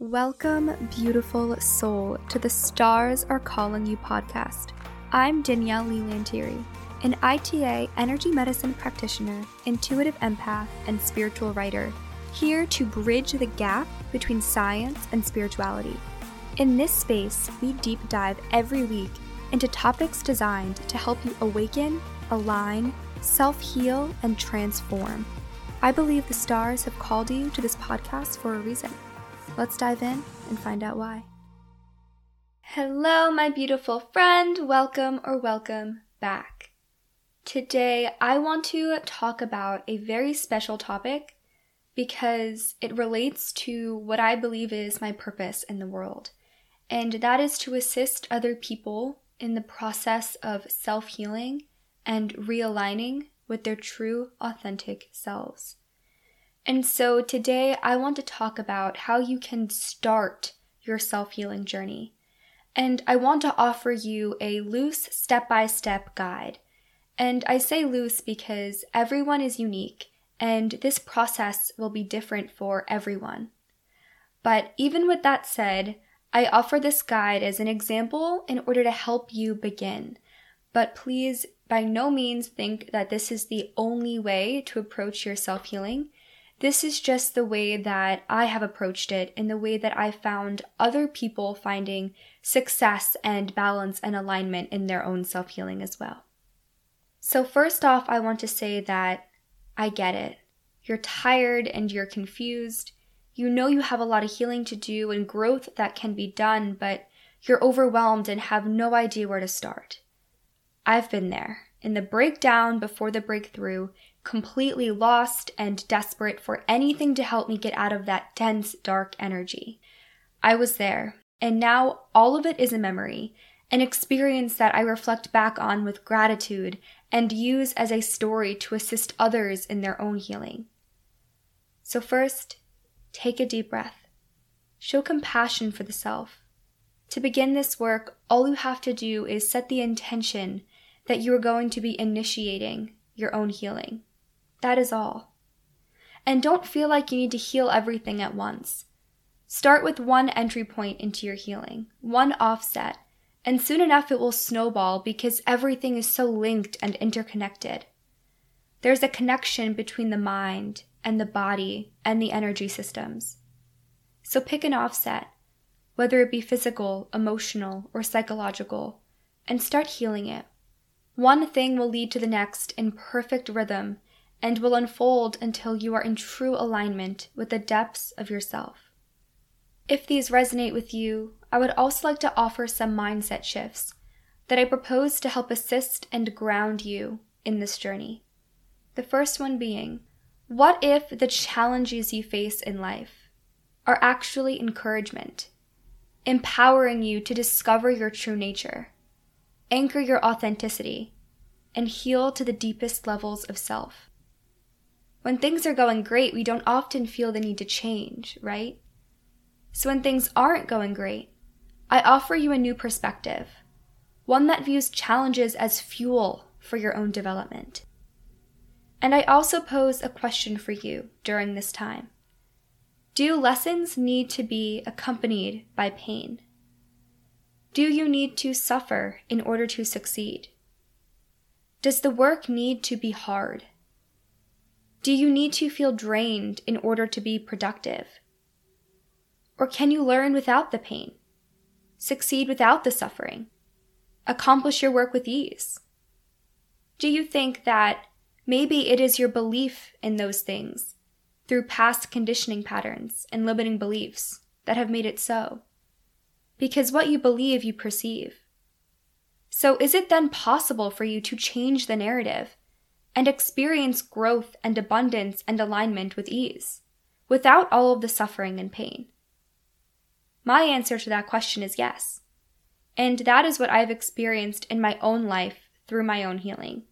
Welcome, beautiful soul, to the Stars Are Calling You podcast. I'm Danielle Leigh Lanteri, an ITA energy medicine practitioner, intuitive empath, and spiritual writer, here to bridge the gap between science and spirituality. In this space, we deep dive every week into topics designed to help you awaken, align, self heal, and transform. I believe the stars have called you to this podcast for a reason. Let's dive in and find out why. Hello, my beautiful friend. Welcome or welcome back. Today, I want to talk about a very special topic because it relates to what I believe is my purpose in the world, and that is to assist other people in the process of self healing and realigning with their true, authentic selves. And so today I want to talk about how you can start your self healing journey. And I want to offer you a loose step by step guide. And I say loose because everyone is unique, and this process will be different for everyone. But even with that said, I offer this guide as an example in order to help you begin. But please, by no means, think that this is the only way to approach your self healing. This is just the way that I have approached it and the way that I found other people finding success and balance and alignment in their own self healing as well. So, first off, I want to say that I get it. You're tired and you're confused. You know you have a lot of healing to do and growth that can be done, but you're overwhelmed and have no idea where to start. I've been there in the breakdown before the breakthrough, completely lost and desperate for anything to help me get out of that dense, dark energy. I was there, and now all of it is a memory, an experience that I reflect back on with gratitude and use as a story to assist others in their own healing. So, first, take a deep breath. Show compassion for the self. To begin this work, all you have to do is set the intention that you are going to be initiating your own healing. That is all. And don't feel like you need to heal everything at once. Start with one entry point into your healing, one offset, and soon enough it will snowball because everything is so linked and interconnected. There's a connection between the mind and the body and the energy systems. So pick an offset, whether it be physical, emotional, or psychological, and start healing it. One thing will lead to the next in perfect rhythm and will unfold until you are in true alignment with the depths of yourself. If these resonate with you, I would also like to offer some mindset shifts that I propose to help assist and ground you in this journey. The first one being what if the challenges you face in life are actually encouragement, empowering you to discover your true nature, anchor your authenticity, and heal to the deepest levels of self? When things are going great, we don't often feel the need to change, right? So when things aren't going great, I offer you a new perspective, one that views challenges as fuel for your own development. And I also pose a question for you during this time. Do lessons need to be accompanied by pain? Do you need to suffer in order to succeed? Does the work need to be hard? Do you need to feel drained in order to be productive? Or can you learn without the pain? Succeed without the suffering? Accomplish your work with ease? Do you think that maybe it is your belief in those things through past conditioning patterns and limiting beliefs that have made it so? Because what you believe, you perceive. So, is it then possible for you to change the narrative and experience growth and abundance and alignment with ease, without all of the suffering and pain? My answer to that question is yes. And that is what I've experienced in my own life through my own healing.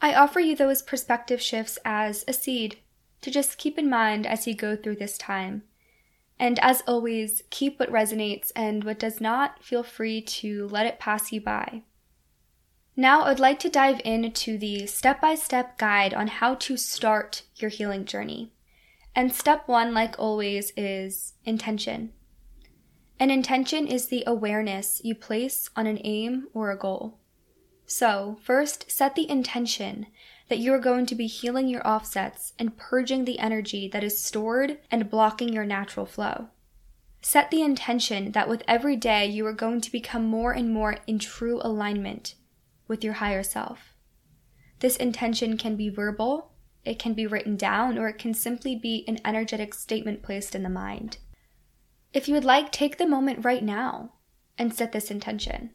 I offer you those perspective shifts as a seed to just keep in mind as you go through this time. And as always, keep what resonates and what does not, feel free to let it pass you by. Now, I'd like to dive into the step by step guide on how to start your healing journey. And step one, like always, is intention. An intention is the awareness you place on an aim or a goal. So, first, set the intention that you are going to be healing your offsets and purging the energy that is stored and blocking your natural flow. Set the intention that with every day you are going to become more and more in true alignment with your higher self. This intention can be verbal, it can be written down, or it can simply be an energetic statement placed in the mind. If you would like, take the moment right now and set this intention.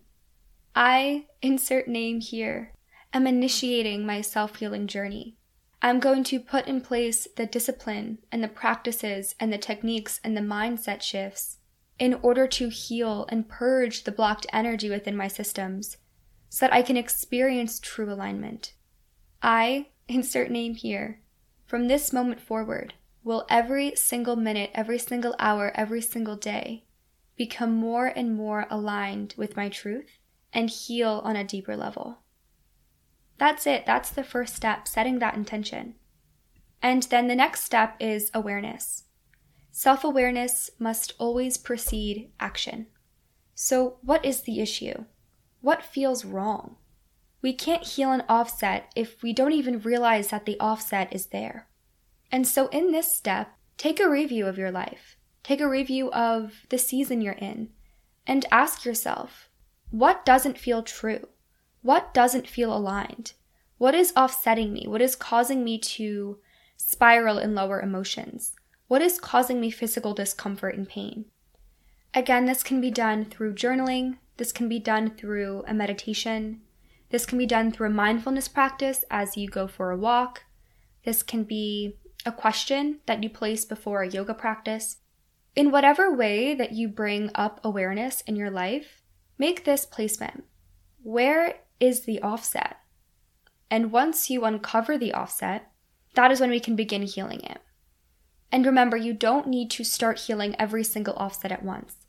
I, insert name here, am initiating my self healing journey. I'm going to put in place the discipline and the practices and the techniques and the mindset shifts in order to heal and purge the blocked energy within my systems so that I can experience true alignment. I, insert name here, from this moment forward, will every single minute, every single hour, every single day become more and more aligned with my truth and heal on a deeper level. That's it. That's the first step, setting that intention. And then the next step is awareness. Self awareness must always precede action. So, what is the issue? What feels wrong? We can't heal an offset if we don't even realize that the offset is there. And so, in this step, take a review of your life, take a review of the season you're in, and ask yourself what doesn't feel true? What doesn't feel aligned? What is offsetting me? What is causing me to spiral in lower emotions? What is causing me physical discomfort and pain? Again, this can be done through journaling, this can be done through a meditation, this can be done through a mindfulness practice as you go for a walk. This can be a question that you place before a yoga practice. In whatever way that you bring up awareness in your life, make this placement. Where is the offset? And once you uncover the offset, that is when we can begin healing it. And remember, you don't need to start healing every single offset at once.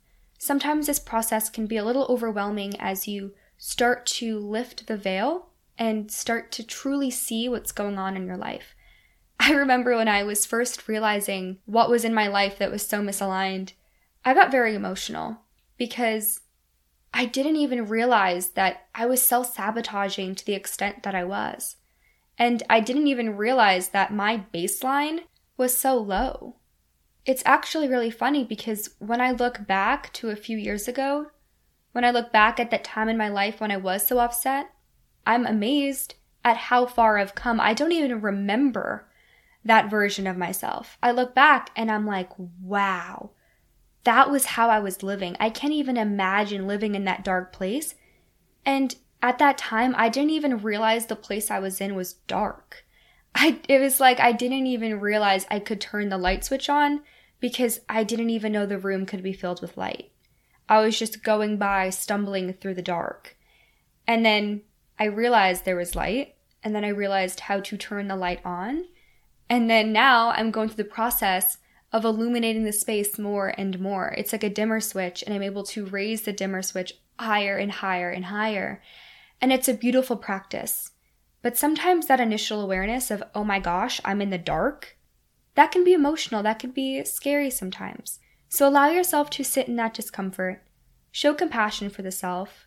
Sometimes this process can be a little overwhelming as you start to lift the veil and start to truly see what's going on in your life. I remember when I was first realizing what was in my life that was so misaligned, I got very emotional because I didn't even realize that I was self sabotaging to the extent that I was. And I didn't even realize that my baseline was so low. It's actually really funny because when I look back to a few years ago, when I look back at that time in my life when I was so upset, I'm amazed at how far I've come. I don't even remember that version of myself. I look back and I'm like, wow, that was how I was living. I can't even imagine living in that dark place. And at that time, I didn't even realize the place I was in was dark. I, it was like I didn't even realize I could turn the light switch on because I didn't even know the room could be filled with light. I was just going by, stumbling through the dark. And then I realized there was light, and then I realized how to turn the light on. And then now I'm going through the process of illuminating the space more and more. It's like a dimmer switch, and I'm able to raise the dimmer switch higher and higher and higher. And it's a beautiful practice. But sometimes that initial awareness of, oh my gosh, I'm in the dark, that can be emotional, that can be scary sometimes. So allow yourself to sit in that discomfort, show compassion for the self,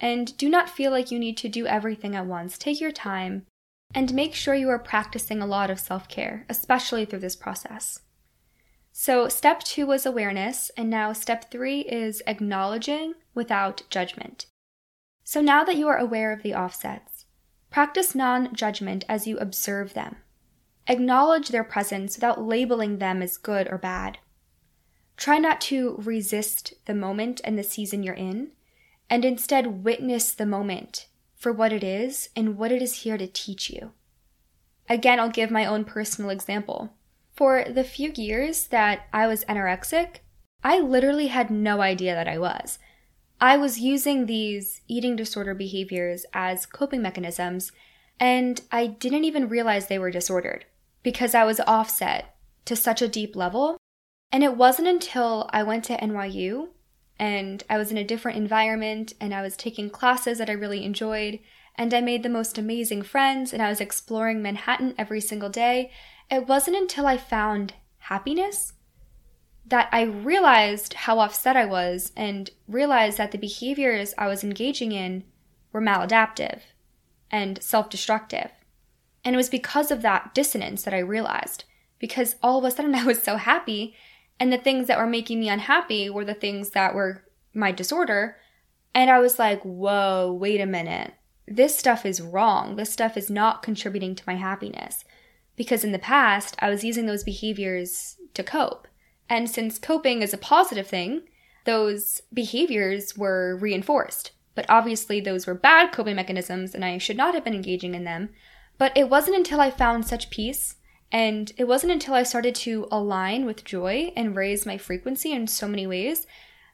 and do not feel like you need to do everything at once. Take your time and make sure you are practicing a lot of self care, especially through this process. So, step two was awareness, and now step three is acknowledging without judgment. So, now that you are aware of the offsets, practice non judgment as you observe them. Acknowledge their presence without labeling them as good or bad. Try not to resist the moment and the season you're in, and instead witness the moment for what it is and what it is here to teach you. Again, I'll give my own personal example. For the few years that I was anorexic, I literally had no idea that I was. I was using these eating disorder behaviors as coping mechanisms, and I didn't even realize they were disordered because I was offset to such a deep level. And it wasn't until I went to NYU and I was in a different environment and I was taking classes that I really enjoyed and I made the most amazing friends and I was exploring Manhattan every single day it wasn't until I found happiness that I realized how offset I was and realized that the behaviors I was engaging in were maladaptive and self destructive. And it was because of that dissonance that I realized, because all of a sudden I was so happy, and the things that were making me unhappy were the things that were my disorder. And I was like, whoa, wait a minute. This stuff is wrong. This stuff is not contributing to my happiness. Because in the past, I was using those behaviors to cope. And since coping is a positive thing, those behaviors were reinforced. But obviously, those were bad coping mechanisms, and I should not have been engaging in them. But it wasn't until I found such peace, and it wasn't until I started to align with joy and raise my frequency in so many ways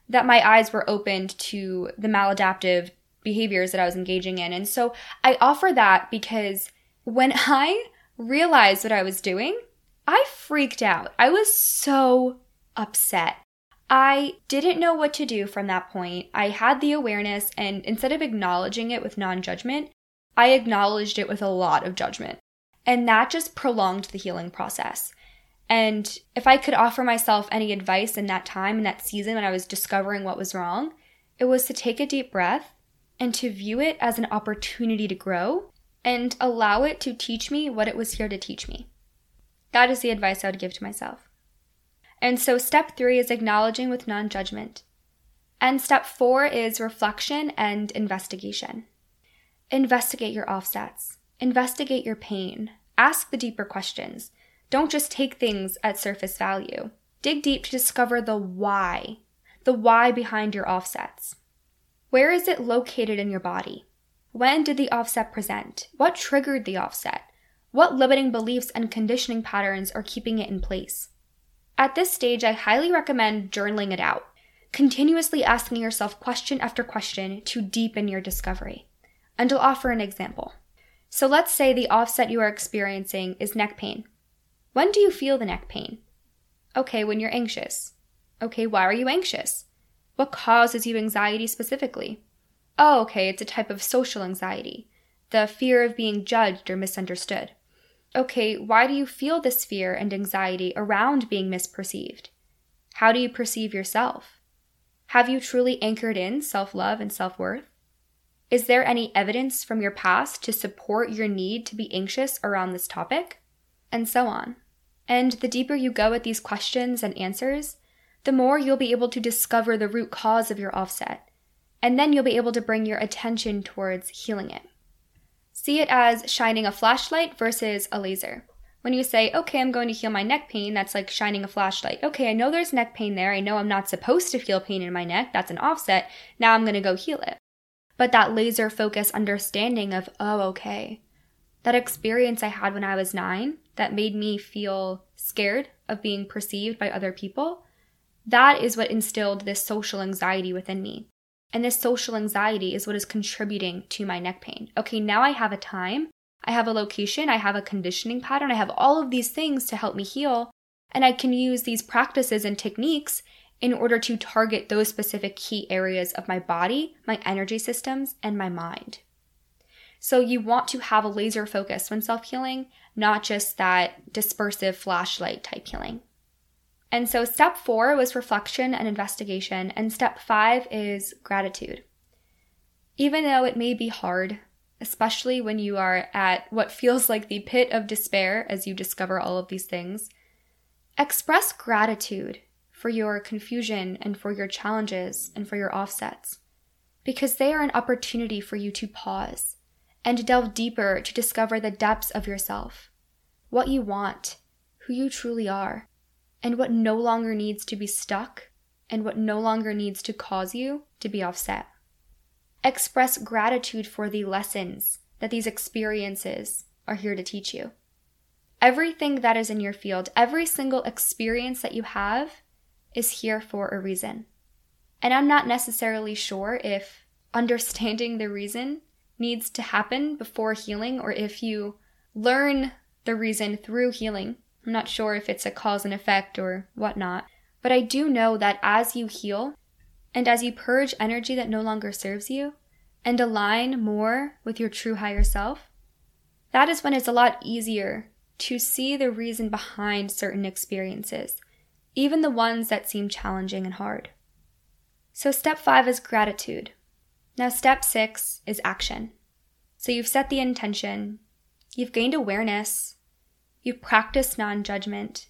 that my eyes were opened to the maladaptive behaviors that I was engaging in. And so I offer that because when I realized what I was doing, I freaked out. I was so upset. I didn't know what to do from that point. I had the awareness, and instead of acknowledging it with non judgment, I acknowledged it with a lot of judgment. And that just prolonged the healing process. And if I could offer myself any advice in that time, in that season when I was discovering what was wrong, it was to take a deep breath and to view it as an opportunity to grow and allow it to teach me what it was here to teach me. That is the advice I would give to myself. And so, step three is acknowledging with non judgment. And step four is reflection and investigation. Investigate your offsets, investigate your pain, ask the deeper questions. Don't just take things at surface value. Dig deep to discover the why, the why behind your offsets. Where is it located in your body? When did the offset present? What triggered the offset? What limiting beliefs and conditioning patterns are keeping it in place? At this stage, I highly recommend journaling it out, continuously asking yourself question after question to deepen your discovery. And I'll offer an example. So let's say the offset you are experiencing is neck pain. When do you feel the neck pain? Okay, when you're anxious. Okay, why are you anxious? What causes you anxiety specifically? Oh, okay, it's a type of social anxiety, the fear of being judged or misunderstood okay, why do you feel this fear and anxiety around being misperceived? How do you perceive yourself? Have you truly anchored in self love and self worth? Is there any evidence from your past to support your need to be anxious around this topic? And so on. And the deeper you go at these questions and answers, the more you'll be able to discover the root cause of your offset. And then you'll be able to bring your attention towards healing it. See it as shining a flashlight versus a laser. When you say, okay, I'm going to heal my neck pain, that's like shining a flashlight. Okay, I know there's neck pain there. I know I'm not supposed to feel pain in my neck. That's an offset. Now I'm going to go heal it. But that laser focus understanding of, oh, okay, that experience I had when I was nine that made me feel scared of being perceived by other people, that is what instilled this social anxiety within me. And this social anxiety is what is contributing to my neck pain. Okay, now I have a time, I have a location, I have a conditioning pattern, I have all of these things to help me heal. And I can use these practices and techniques in order to target those specific key areas of my body, my energy systems, and my mind. So, you want to have a laser focus when self healing, not just that dispersive flashlight type healing. And so step four was reflection and investigation, and step five is gratitude. Even though it may be hard, especially when you are at what feels like the pit of despair as you discover all of these things, express gratitude for your confusion and for your challenges and for your offsets, because they are an opportunity for you to pause and delve deeper to discover the depths of yourself, what you want, who you truly are and what no longer needs to be stuck and what no longer needs to cause you to be offset. Express gratitude for the lessons that these experiences are here to teach you. Everything that is in your field, every single experience that you have, is here for a reason. And I'm not necessarily sure if understanding the reason needs to happen before healing or if you learn the reason through healing. I'm not sure if it's a cause and effect or whatnot, but I do know that as you heal and as you purge energy that no longer serves you and align more with your true higher self, that is when it's a lot easier to see the reason behind certain experiences, even the ones that seem challenging and hard. So, step five is gratitude. Now, step six is action. So, you've set the intention, you've gained awareness, you've practiced non judgment,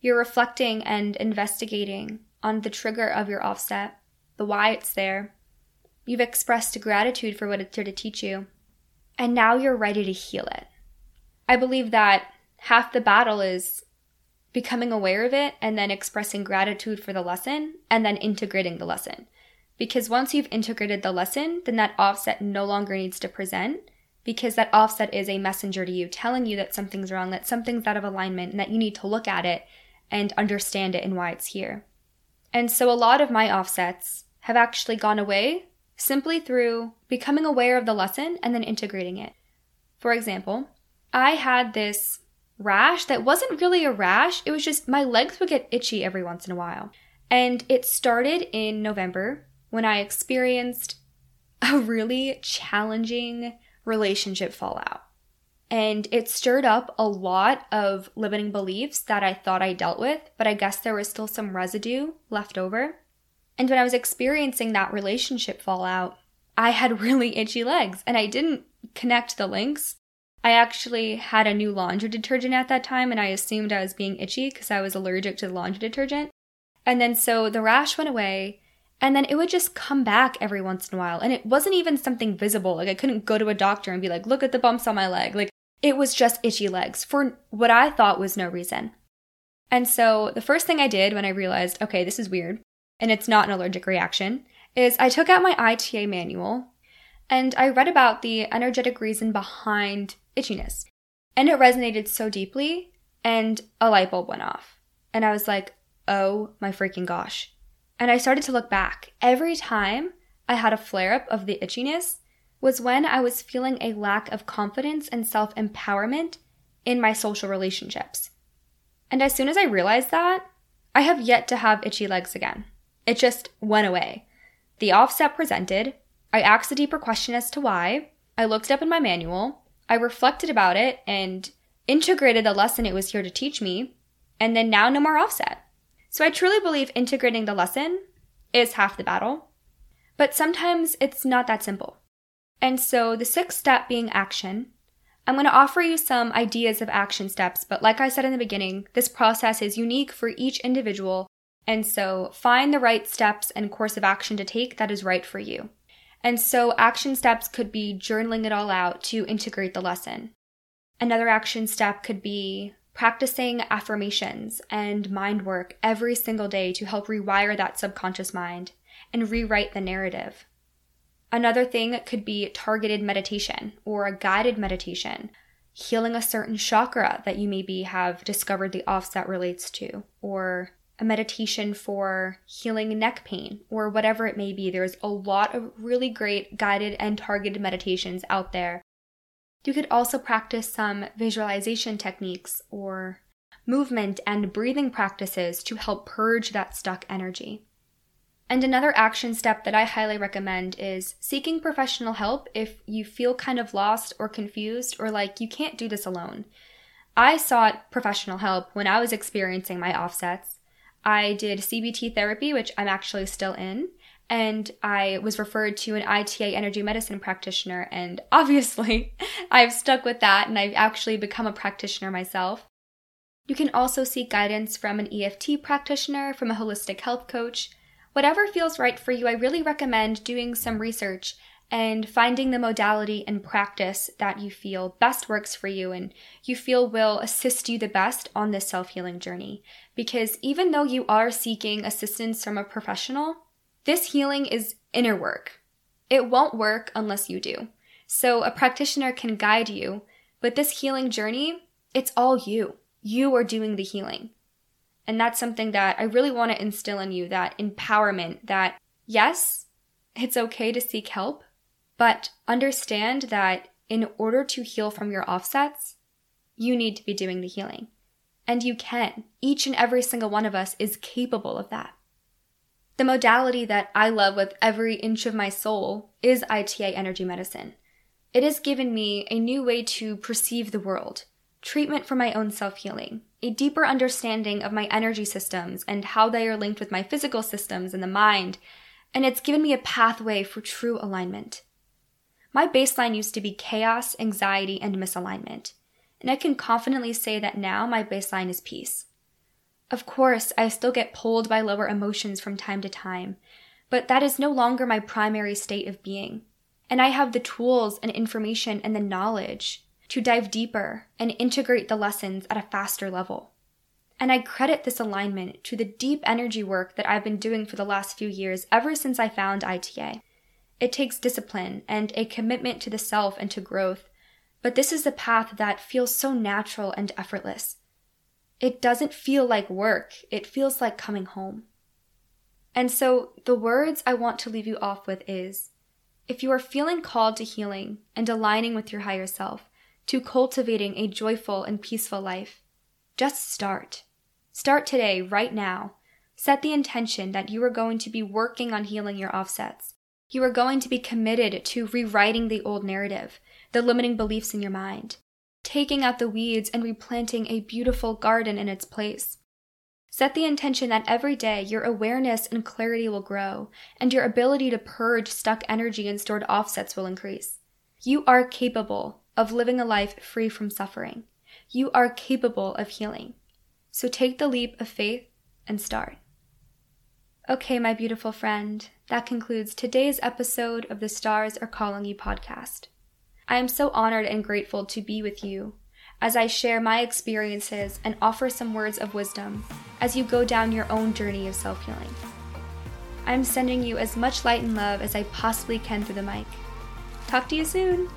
you're reflecting and investigating on the trigger of your offset, the why it's there. You've expressed gratitude for what it's here to teach you, and now you're ready to heal it. I believe that half the battle is becoming aware of it and then expressing gratitude for the lesson and then integrating the lesson. Because once you've integrated the lesson, then that offset no longer needs to present because that offset is a messenger to you telling you that something's wrong, that something's out of alignment, and that you need to look at it and understand it and why it's here. And so a lot of my offsets have actually gone away simply through becoming aware of the lesson and then integrating it. For example, I had this rash that wasn't really a rash, it was just my legs would get itchy every once in a while. And it started in November when I experienced a really challenging relationship fallout. And it stirred up a lot of limiting beliefs that I thought I dealt with, but I guess there was still some residue left over. And when I was experiencing that relationship fallout, I had really itchy legs and I didn't connect the links. I actually had a new laundry detergent at that time and I assumed I was being itchy because I was allergic to the laundry detergent. And then so the rash went away and then it would just come back every once in a while. And it wasn't even something visible. Like I couldn't go to a doctor and be like, look at the bumps on my leg. Like it was just itchy legs for what I thought was no reason. And so the first thing I did when I realized, okay, this is weird, and it's not an allergic reaction, is I took out my ITA manual and I read about the energetic reason behind itchiness. And it resonated so deeply, and a light bulb went off. And I was like, oh my freaking gosh. And I started to look back. Every time I had a flare up of the itchiness was when I was feeling a lack of confidence and self empowerment in my social relationships. And as soon as I realized that, I have yet to have itchy legs again. It just went away. The offset presented. I asked a deeper question as to why. I looked up in my manual. I reflected about it and integrated the lesson it was here to teach me. And then now no more offset. So I truly believe integrating the lesson is half the battle. But sometimes it's not that simple. And so the sixth step being action. I'm going to offer you some ideas of action steps, but like I said in the beginning, this process is unique for each individual. And so find the right steps and course of action to take that is right for you. And so action steps could be journaling it all out to integrate the lesson. Another action step could be practicing affirmations and mind work every single day to help rewire that subconscious mind and rewrite the narrative. Another thing could be targeted meditation or a guided meditation, healing a certain chakra that you maybe have discovered the offset relates to, or a meditation for healing neck pain, or whatever it may be. There's a lot of really great guided and targeted meditations out there. You could also practice some visualization techniques or movement and breathing practices to help purge that stuck energy. And another action step that I highly recommend is seeking professional help if you feel kind of lost or confused or like you can't do this alone. I sought professional help when I was experiencing my offsets. I did CBT therapy, which I'm actually still in, and I was referred to an ITA energy medicine practitioner. And obviously, I've stuck with that and I've actually become a practitioner myself. You can also seek guidance from an EFT practitioner, from a holistic health coach, Whatever feels right for you, I really recommend doing some research and finding the modality and practice that you feel best works for you and you feel will assist you the best on this self healing journey. Because even though you are seeking assistance from a professional, this healing is inner work. It won't work unless you do. So a practitioner can guide you, but this healing journey, it's all you. You are doing the healing. And that's something that I really want to instill in you that empowerment that yes, it's okay to seek help, but understand that in order to heal from your offsets, you need to be doing the healing. And you can. Each and every single one of us is capable of that. The modality that I love with every inch of my soul is ITA energy medicine. It has given me a new way to perceive the world, treatment for my own self healing, a deeper understanding of my energy systems and how they are linked with my physical systems and the mind, and it's given me a pathway for true alignment. My baseline used to be chaos, anxiety, and misalignment, and I can confidently say that now my baseline is peace. Of course, I still get pulled by lower emotions from time to time, but that is no longer my primary state of being. And I have the tools and information and the knowledge to dive deeper and integrate the lessons at a faster level. And I credit this alignment to the deep energy work that I've been doing for the last few years ever since I found ITA. It takes discipline and a commitment to the self and to growth, but this is the path that feels so natural and effortless. It doesn't feel like work, it feels like coming home. And so the words I want to leave you off with is if you are feeling called to healing and aligning with your higher self, to cultivating a joyful and peaceful life. Just start. Start today, right now. Set the intention that you are going to be working on healing your offsets. You are going to be committed to rewriting the old narrative, the limiting beliefs in your mind, taking out the weeds and replanting a beautiful garden in its place. Set the intention that every day your awareness and clarity will grow, and your ability to purge stuck energy and stored offsets will increase. You are capable of living a life free from suffering. You are capable of healing. So take the leap of faith and start. Okay, my beautiful friend, that concludes today's episode of the Stars Are Calling You podcast. I am so honored and grateful to be with you as I share my experiences and offer some words of wisdom as you go down your own journey of self healing. I'm sending you as much light and love as I possibly can through the mic. Talk to you soon!